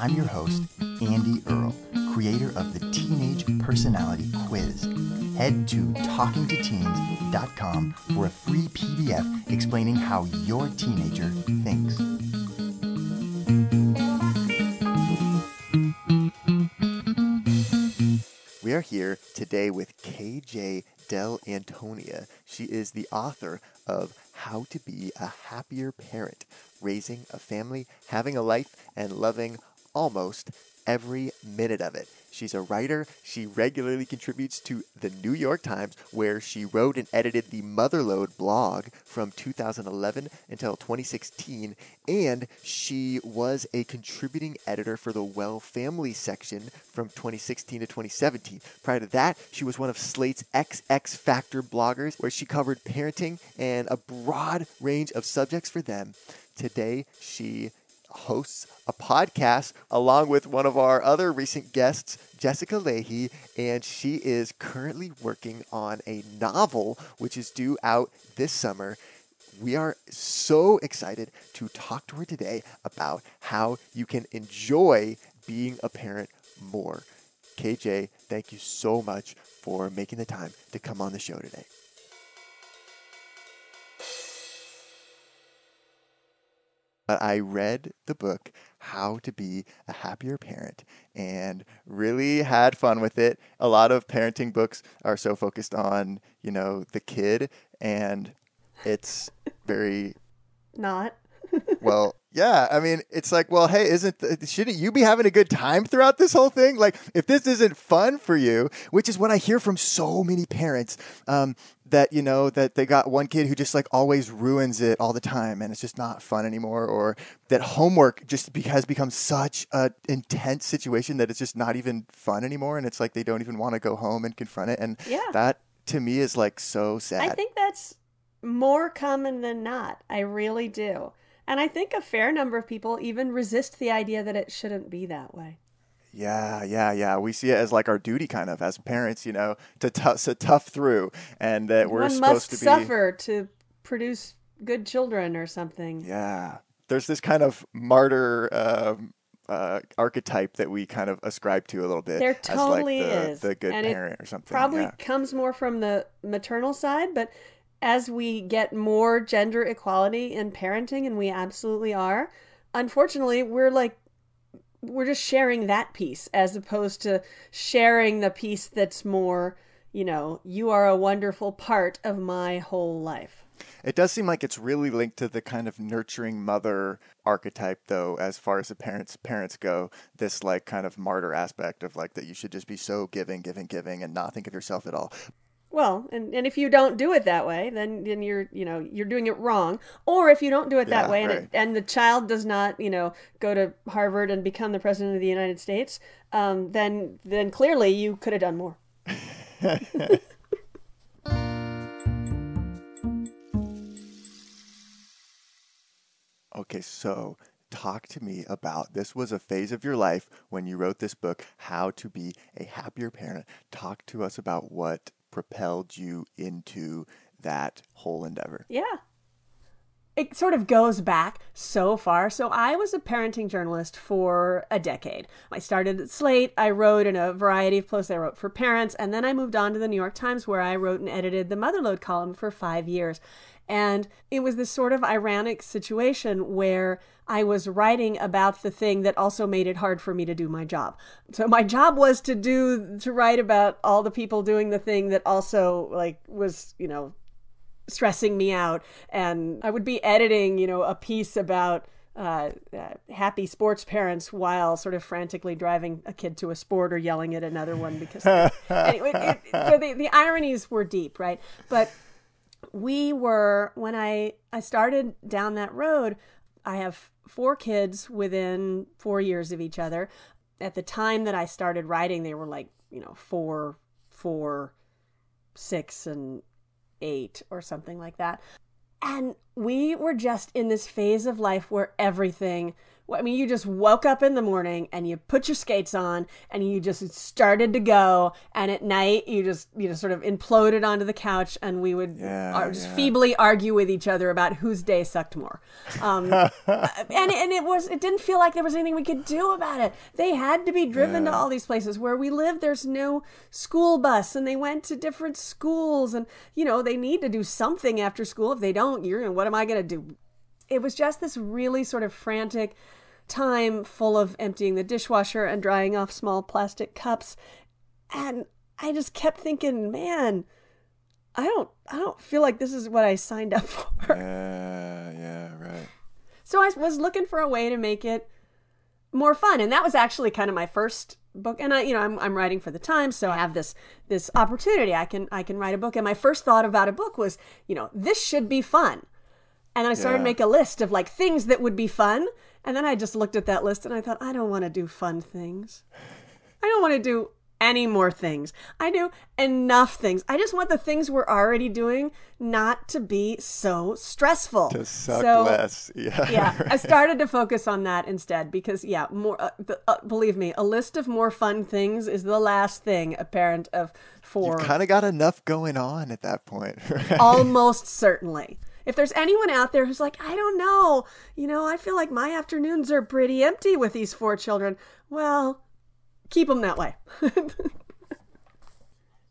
I'm your host, Andy Earle, creator of the Teenage Personality Quiz. Head to talkingtoteens.com for a free PDF explaining how your teenager thinks. We are here today with KJ Dell'Antonia. She is the author of How to Be a Happier Parent Raising a Family, Having a Life, and Loving Almost Every Minute of It. She's a writer. She regularly contributes to the New York Times, where she wrote and edited the Motherlode blog from 2011 until 2016. And she was a contributing editor for the Well Family section from 2016 to 2017. Prior to that, she was one of Slate's XX Factor bloggers, where she covered parenting and a broad range of subjects for them. Today, she hosts a podcast along with one of our other recent guests, Jessica Lahey, and she is currently working on a novel which is due out this summer. We are so excited to talk to her today about how you can enjoy being a parent more. KJ, thank you so much for making the time to come on the show today. I read the book How to Be a Happier Parent and really had fun with it. A lot of parenting books are so focused on, you know, the kid and it's very not. Well, yeah, I mean, it's like, well, hey, isn't shouldn't you be having a good time throughout this whole thing? Like, if this isn't fun for you, which is what I hear from so many parents, um, that you know that they got one kid who just like always ruins it all the time, and it's just not fun anymore, or that homework just be- has become such a intense situation that it's just not even fun anymore, and it's like they don't even want to go home and confront it, and Yeah. that to me is like so sad. I think that's more common than not. I really do. And I think a fair number of people even resist the idea that it shouldn't be that way. Yeah, yeah, yeah. We see it as like our duty, kind of, as parents, you know, to, t- to tough through, and that we're One supposed to be. suffer to produce good children or something. Yeah, there's this kind of martyr um, uh, archetype that we kind of ascribe to a little bit. There totally as like the, is. the good and parent or something. Probably yeah. comes more from the maternal side, but as we get more gender equality in parenting, and we absolutely are, unfortunately, we're like, we're just sharing that piece as opposed to sharing the piece that's more, you know, you are a wonderful part of my whole life. It does seem like it's really linked to the kind of nurturing mother archetype, though, as far as the parents parents go. This like kind of martyr aspect of like that you should just be so giving, giving, giving, and not think of yourself at all. Well, and, and if you don't do it that way, then then you're you know you're doing it wrong. Or if you don't do it that Yeah, way, and right. it, and the child does not you know go to Harvard and become the president of the United States, um, then then clearly you could have done more. Okay, so talk to me about this was a phase of your life when you wrote this book, How to Be a Happier Parent. Talk to us about what propelled you into that whole endeavor. Yeah. It sort of goes back so far. So, I was a parenting journalist for a decade. I started at Slate. I wrote in a variety of places. I wrote for parents. And then I moved on to the New York Times, where I wrote and edited the Motherlode column for five years. And it was this sort of ironic situation where I was writing about the thing that also made it hard for me to do my job. So my job was to do to write about all the people doing the thing that also like was, you know, stressing me out. And i would be editing you know a piece about uh, uh, happy sports parents while sort of frantically driving a kid to a sport or yelling at another one because anyway it, it- so the, the ironies were deep right? But we were when i i started down that road i have four kids within four years of each other at the time that I started writing, they were like, you know, four, four, six, and eight, or something like that. And we were just in this phase of life where everything I mean, you just woke up in the morning and you put your skates on and you just started to go. And at night, you just, you know, sort of imploded onto the couch and we would Yeah, ar- just yeah. feebly argue with each other about whose day sucked more. Um, and, and it was, it didn't feel like there was anything we could do about it. They had to be driven to all these places where we live. There's no school bus and they went to different schools and, you know, they need to do something after school. If they don't, you're, what am I going to do? it was just this really sort of frantic time full of emptying the dishwasher and drying off small plastic cups. And i just kept thinking man i don't i don't feel like this is what i signed up for. Yeah, yeah, right. so i was looking for a way to make it more fun. And that was actually kind of my first book. And i you know i'm, I'm writing for the times so i have this this opportunity. I can i can write a book. And my first thought about a book was you know this should be fun. And then I started Yeah. to make a list of like things that would be fun. And then I just looked at that list and I thought, I don't want to do fun things. I don't want to do any more things. I do enough things. I just want the things we're already doing not to be so stressful. To suck So, less. Yeah. Yeah, I started to focus on that instead because, yeah, more. Uh, uh, believe me, a list of more fun things is the last thing a parent of four Kind of got enough going on at that point. Right? almost certainly. If there's anyone out there who's like, I don't know, you know, I feel like my afternoons are pretty empty with these four children, well, keep them that way.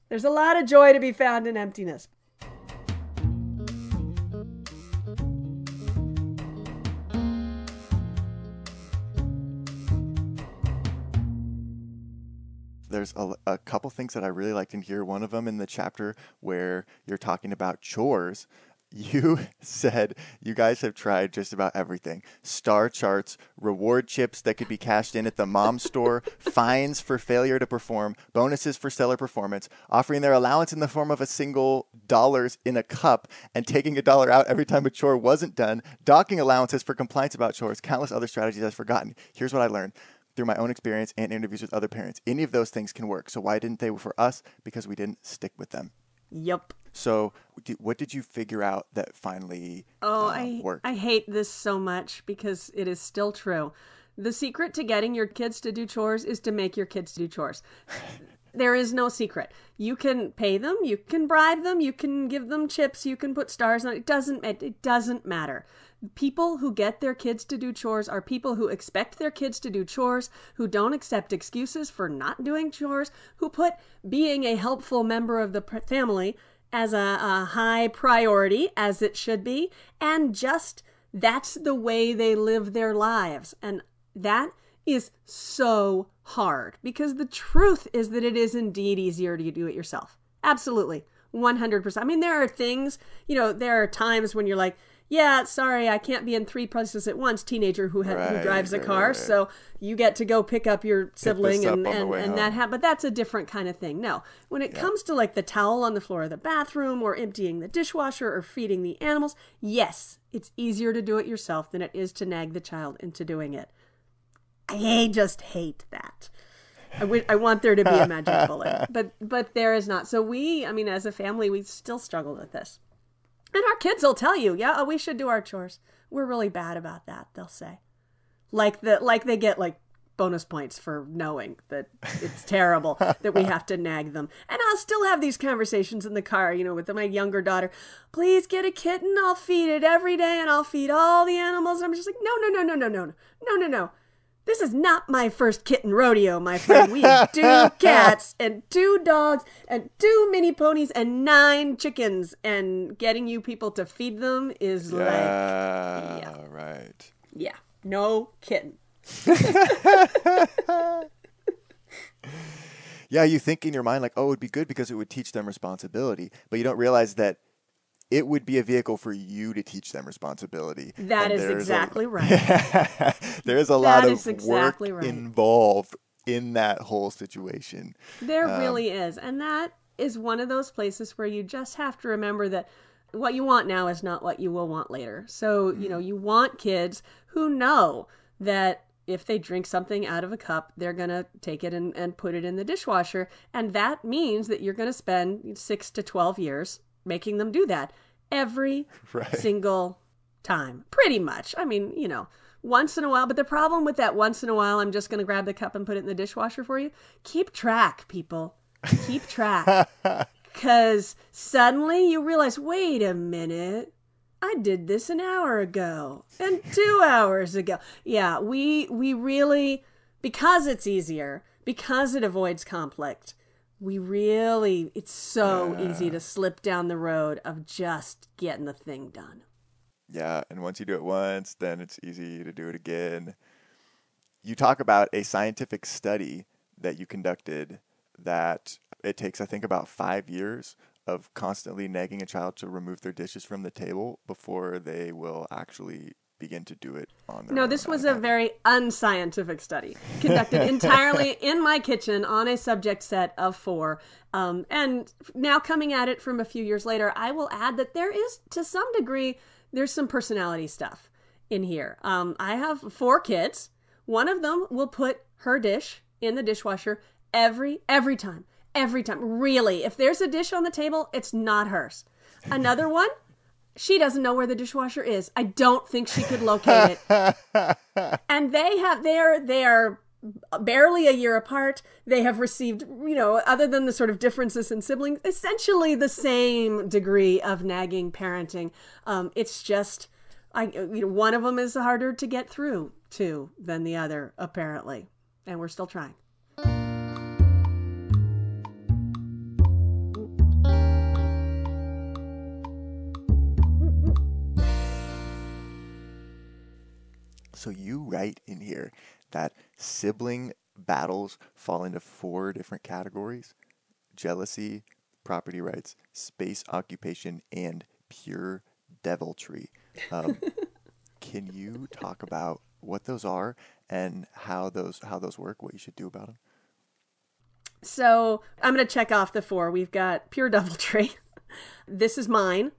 there's a lot of joy to be found in emptiness. There's a, a couple things that I really liked in here. One of them in the chapter where you're talking about chores. You said you guys have tried just about everything star charts, reward chips that could be cashed in at the mom store, fines for failure to perform, bonuses for stellar performance, offering their allowance in the form of a single dollars in a cup, and taking a dollar out every time a chore wasn't done, docking allowances for compliance about chores, countless other strategies I've forgotten. Here's what I learned through my own experience and interviews with other parents. Any of those things can work. So why didn't they for us? Because we didn't stick with them. Yep. So what did you figure out that finally Oh, uh, I worked? I hate this so much because it is still true. The secret to getting your kids to do chores is to make your kids do chores. there is no secret. You can pay them, you can bribe them, you can give them chips, you can put stars on it. It doesn't it, it doesn't matter. People who get their kids to do chores are people who expect their kids to do chores, who don't accept excuses for not doing chores, who put being a helpful member of the pr- family as a, a high priority, as it should be, and just that's the way they live their lives. And that is so hard because the truth is that it is indeed easier to do it yourself. Absolutely. 100%. I mean, there are things, you know, there are times when you're like, yeah, sorry, I can't be in three places at once, teenager who, ha- who Right, drives a car. right, right. So you get to go pick up your sibling up and, and, and that ha- but that's a different kind of thing. No, when it comes to like the towel on the floor of the bathroom or emptying the dishwasher or feeding the animals, yes, it's easier to do it yourself than it is to nag the child into doing it. I just hate that. I want there to be a magic bullet, but but there is not. So we, I mean, as a family, we still struggle with this, and our kids will tell you, yeah, oh, we should do our chores. We're really bad about that. They'll say, like the like they get like bonus points for knowing that it's terrible that we have to nag them. And I'll still have these conversations in the car, you know, with my younger daughter. Please get a kitten. I'll feed it every day, and I'll feed all the animals. And I'm just like, no, no, no, no, no, no, no, no, no. This is not my first kitten rodeo, my friend. We have two cats and two dogs and two mini ponies and nine chickens. And getting you people to feed them is like, yeah, right. yeah, no kitten. Yeah, you think in your mind like, oh, it would be good because it would teach them responsibility, but you don't realize that it would be a vehicle for you to teach them responsibility. That is there's a- exactly right. there is a lot of exactly work right. involved in that whole situation. There Um, really is. And that is one of those places where you just have to remember that what you want now is not what you will want later. So, you know, you want kids who know that if they drink something out of a cup, they're going to take it and, and put it in the dishwasher. And that means that you're going to spend six to 12 years making them do that every Right. single time. Pretty much. I mean, you know, once in a while. But the problem with that once in a while, I'm just going to grab the cup and put it in the dishwasher for you. Keep track, people. Keep track. Because suddenly you realize, wait a minute. I did this an hour ago and two hours ago. Yeah, we we really because it's easier, because it avoids conflict, we really it's so easy to slip down the road of just getting the thing done. Yeah, and once you do it once, then it's easy to do it again. You talk about a scientific study that you conducted that it takes, I think, about five years of constantly nagging a child to remove their dishes from the table before they will actually begin to do it on their No, this was a very unscientific study conducted entirely in my kitchen on a subject set of four. Um, and now coming at it from a few years later, I will add that there is, to some degree, there's some personality stuff in here. Um, I have four kids. One of them will put her dish in the dishwasher every every time. Every time. Really. If there's a dish on the table, it's not hers. Another one, she doesn't know where the dishwasher is. I don't think she could locate it. and they have they're they are barely a year apart. They have received, you know, other than the sort of differences in siblings, essentially the same degree of nagging parenting. Um, it's just, I, you know, one of them is harder to get through to than the other, apparently, and we're still trying. So you write in here that sibling battles fall into four different categories jealousy, property rights, space occupation, and pure deviltry. Um, can you talk about what those are and how those how those work, what you should do about them? So I'm going to check off the four. We've got pure deviltry. this is mine.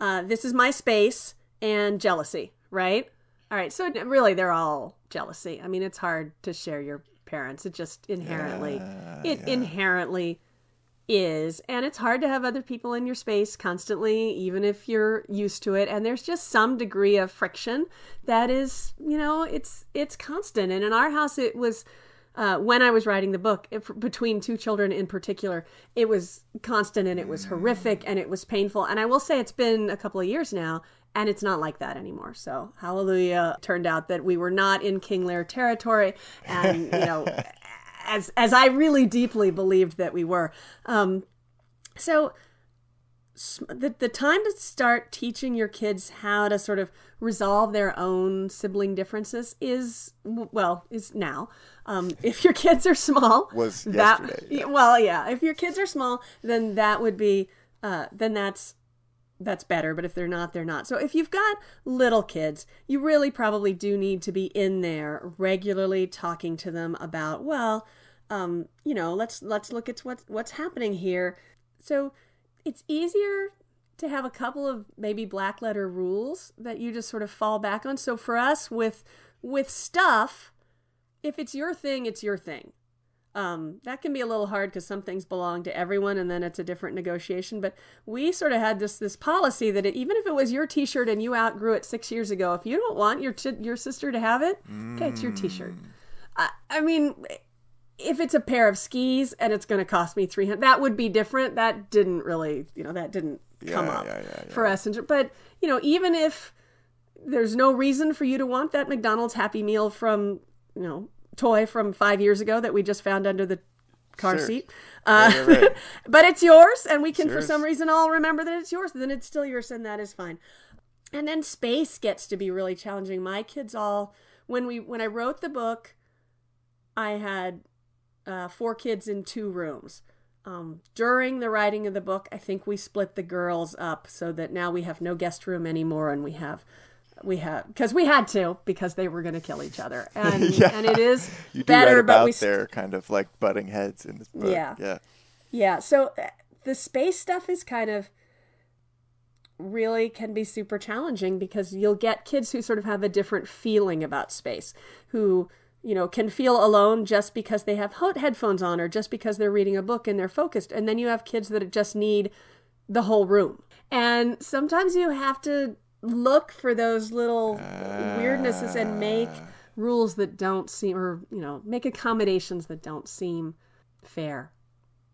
Uh, this is my space and jealousy, right? All right. So really, they're all jealousy. I mean, it's hard to share your parents. It just inherently, it inherently is. And it's hard to have other people in your space constantly, even if you're used to it. And there's just some degree of friction that is, you know, it's it's constant. And in our house, it was uh, when I was writing the book, if, between two children in particular, it was constant and it was horrific and it was painful. And I will say it's been a couple of years now, and it's not like that anymore. So hallelujah! Turned out that we were not in King Lear territory, and you know, as as I really deeply believed that we were. Um, so the, the time to start teaching your kids how to sort of resolve their own sibling differences is well is now um, if your kids are small Was that yesterday, yeah. well yeah if your kids are small then that would be uh, then that's that's better but if they're not they're not so if you've got little kids you really probably do need to be in there regularly talking to them about well um, you know let's let's look at what's what's happening here so it's easier to have a couple of maybe black letter rules that you just sort of fall back on. So for us with with stuff, if it's your thing, it's your thing. Um, that can be a little hard because some things belong to everyone, and then it's a different negotiation. But we sort of had this this policy that it, even if it was your T-shirt and you outgrew it six years ago, if you don't want your t- your sister to have it, okay, it's your T-shirt. I, I mean, if it's a pair of skis and it's going to cost me 300 that would be different that didn't really you know that didn't come Yeah, up yeah, yeah, for us and but you know even if there's no reason for you to want that mcdonald's happy meal from you know toy from five years ago that we just found under the car Sure. seat uh, Right, right, right. but it's yours and we can for yours. some reason all remember that it's yours then it's still yours and that is fine and then space gets to be really challenging my kids all when we when i wrote the book i had uh, four kids in two rooms um, during the writing of the book i think we split the girls up so that now we have no guest room anymore and we have we have because we had to because they were going to kill each other and Yeah. and it is You better but we their kind of like butting heads in this book. Yeah. Yeah. Yeah, so uh, the space stuff is kind of really can be super challenging because you'll get kids who sort of have a different feeling about space, who you know, can feel alone just because they have headphones on or just because they're reading a book and they're focused. And then you have kids that just need the whole room. And sometimes you have to look for those little weirdnesses and ah. make rules that don't seem, or, you know, make accommodations that don't seem fair.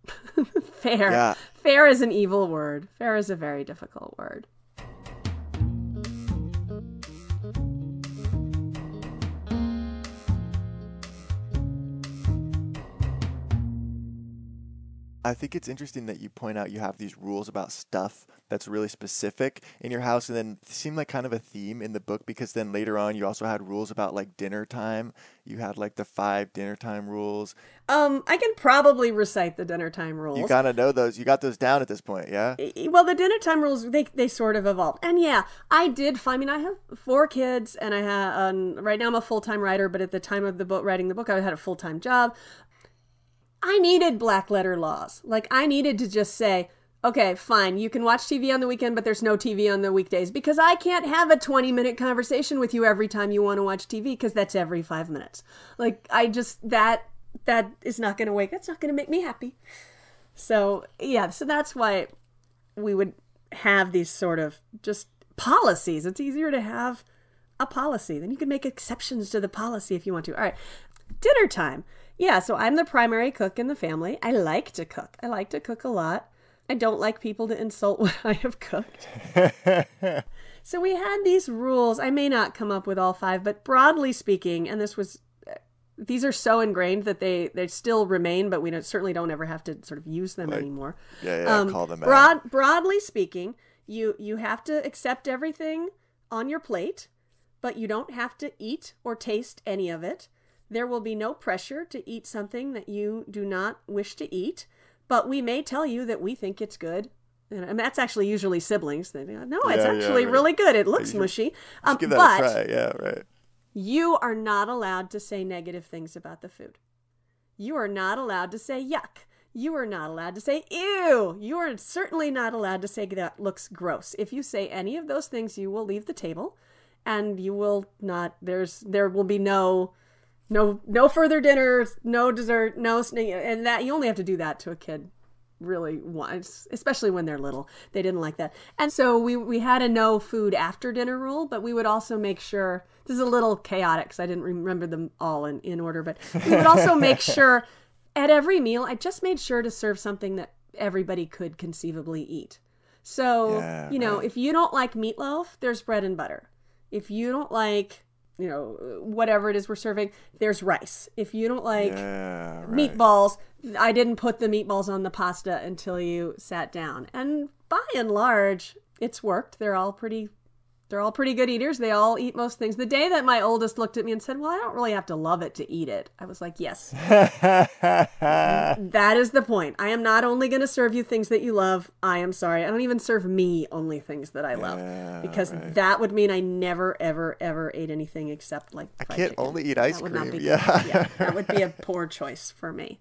fair. Yeah. Fair is an evil word. Fair is a very difficult word. I think it's interesting that you point out you have these rules about stuff that's really specific in your house, and then seemed like kind of a theme in the book because then later on you also had rules about like dinner time. You had like the five dinner time rules. Um, I can probably recite the dinner time rules. You kind of know those. You got those down at this point, yeah? well the dinner time rules they, they sort of evolved and yeah i did find, i mean i have four kids and i have um, right now i'm a full-time writer but at the time of the book writing the book i had a full-time job i needed black letter laws like i needed to just say okay fine you can watch tv on the weekend but there's no tv on the weekdays because i can't have a 20 minute conversation with you every time you want to watch tv because that's every five minutes like i just that that is not going to wake that's not going to make me happy so yeah so that's why we would have these sort of just policies. It's easier to have a policy. Then you can make exceptions to the policy if you want to. All right. Dinner time. Yeah, so I'm the primary cook in the family. I like to cook. I like to cook a lot. I don't like people to insult what I have cooked. so we had these rules. I may not come up with all five, but broadly speaking, and this was these are so ingrained that they they still remain, but we don't, certainly don't ever have to sort of use them Like, anymore. Yeah, yeah, Um, call them out. broadly speaking, you you have to accept everything on your plate, but you don't have to eat or taste any of it. There will be no pressure to eat something that you do not wish to eat, but we may tell you that we think it's good. And that's actually usually siblings. Go, no, it's Yeah, yeah, actually right. really good. It looks should- mushy. Um, Give that but a try. Yeah, right. you are not allowed to say negative things about the food. You are not allowed to say yuck. You are not allowed to say ew. You are certainly not allowed to say that looks gross. If you say any of those things, you will leave the table and you will not there's there will be no no no further dinners, no dessert, no and that you only have to do that to a kid really once, especially when they're little. They didn't like that. And so we we had a no food after dinner rule, but we would also make sure this is a little chaotic because I didn't remember them all in, in order, but we would also make sure at every meal I just made sure to serve something that everybody could conceivably eat. So, Yeah, you know, right. if you don't like meatloaf, there's bread and butter. If you don't like, you know, whatever it is we're serving, there's rice. If you don't like Yeah, right. meatballs. I didn't put the meatballs on the pasta until you sat down. And by and large, it's worked. They're all pretty they're all pretty good eaters. They all eat most things. The day that my oldest looked at me and said, "Well, I don't really have to love it to eat it." I was like, "Yes. that is the point. I am not only going to serve you things that you love. I am sorry. I don't even serve me only things that I love Yeah, because right. that would mean I never ever ever ate anything except like I can't chicken. only eat ice That cream. be Yeah. yeah, that would be a poor choice for me.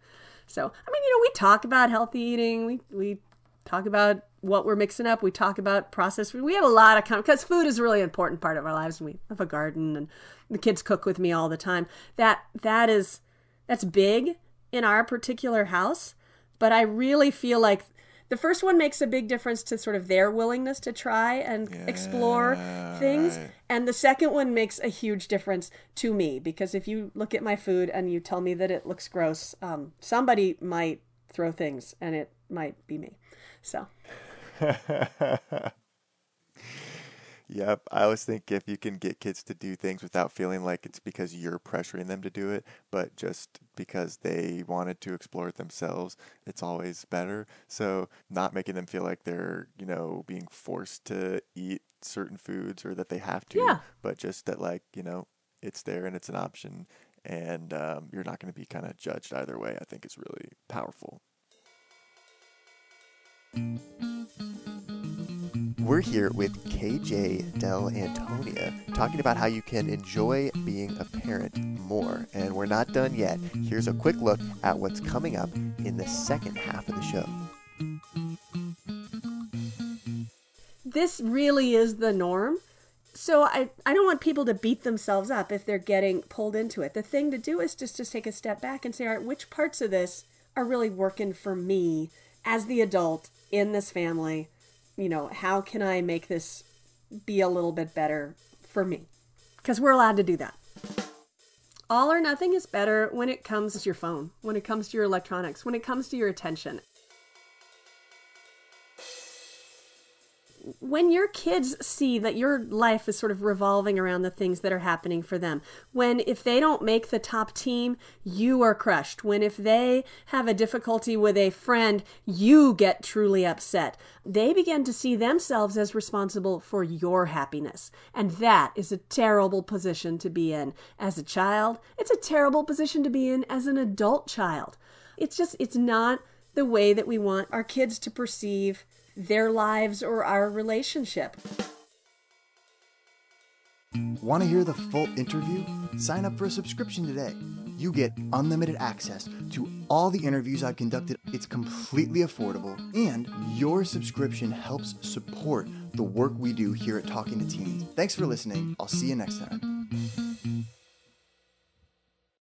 So, I mean, you know, we talk about healthy eating. We we talk about what we're mixing up. We talk about processed food. We have a lot of because food is a really important part of our lives, and we have a garden, and the kids cook with me all the time. That that is that's big in our particular house. But I really feel like the first one makes a big difference to sort of their willingness to try and explore things. right. And the second one makes a huge difference to me because if you look at my food and you tell me that it looks gross, um, somebody might throw things and it might be me. So, Yep. I always think if you can get kids to do things without feeling like it's because you're pressuring them to do it, but just because they wanted to explore it themselves, it's always better. So not making them feel like they're, you know, being forced to eat certain foods or that they have to, Yeah. but just that like, you know, it's there and it's an option and um, you're not going to be kind of judged either way, I think is really powerful. We're here with KJ Dell'Antonia talking about how you can enjoy being a parent more. And we're not done yet. Here's a quick look at what's coming up in the second half of the show. this really is the norm. so I, I don't want people to beat themselves up if they're getting pulled into it. The thing to do is just to take a step back and say, all right, which parts of this are really working for me as the adult in this family? You know, how can I make this be a little bit better for me? Because we're allowed to do that. All or nothing is better when it comes to your phone, when it comes to your electronics, when it comes to your attention. When your kids see that your life is sort of revolving around the things that are happening for them, when if they don't make the top team, you are crushed, when if they have a difficulty with a friend, you get truly upset, they begin to see themselves as responsible for your happiness. And that is a terrible position to be in as a child. It's a terrible position to be in as an adult child. It's just, it's not the way that we want our kids to perceive their lives or our relationship. Want to hear the full interview? Sign up for a subscription today. You get unlimited access to all the interviews I've conducted. It's completely affordable, and your subscription helps support the work we do here at Talking to Teens. Thanks for listening. I'll see you next time.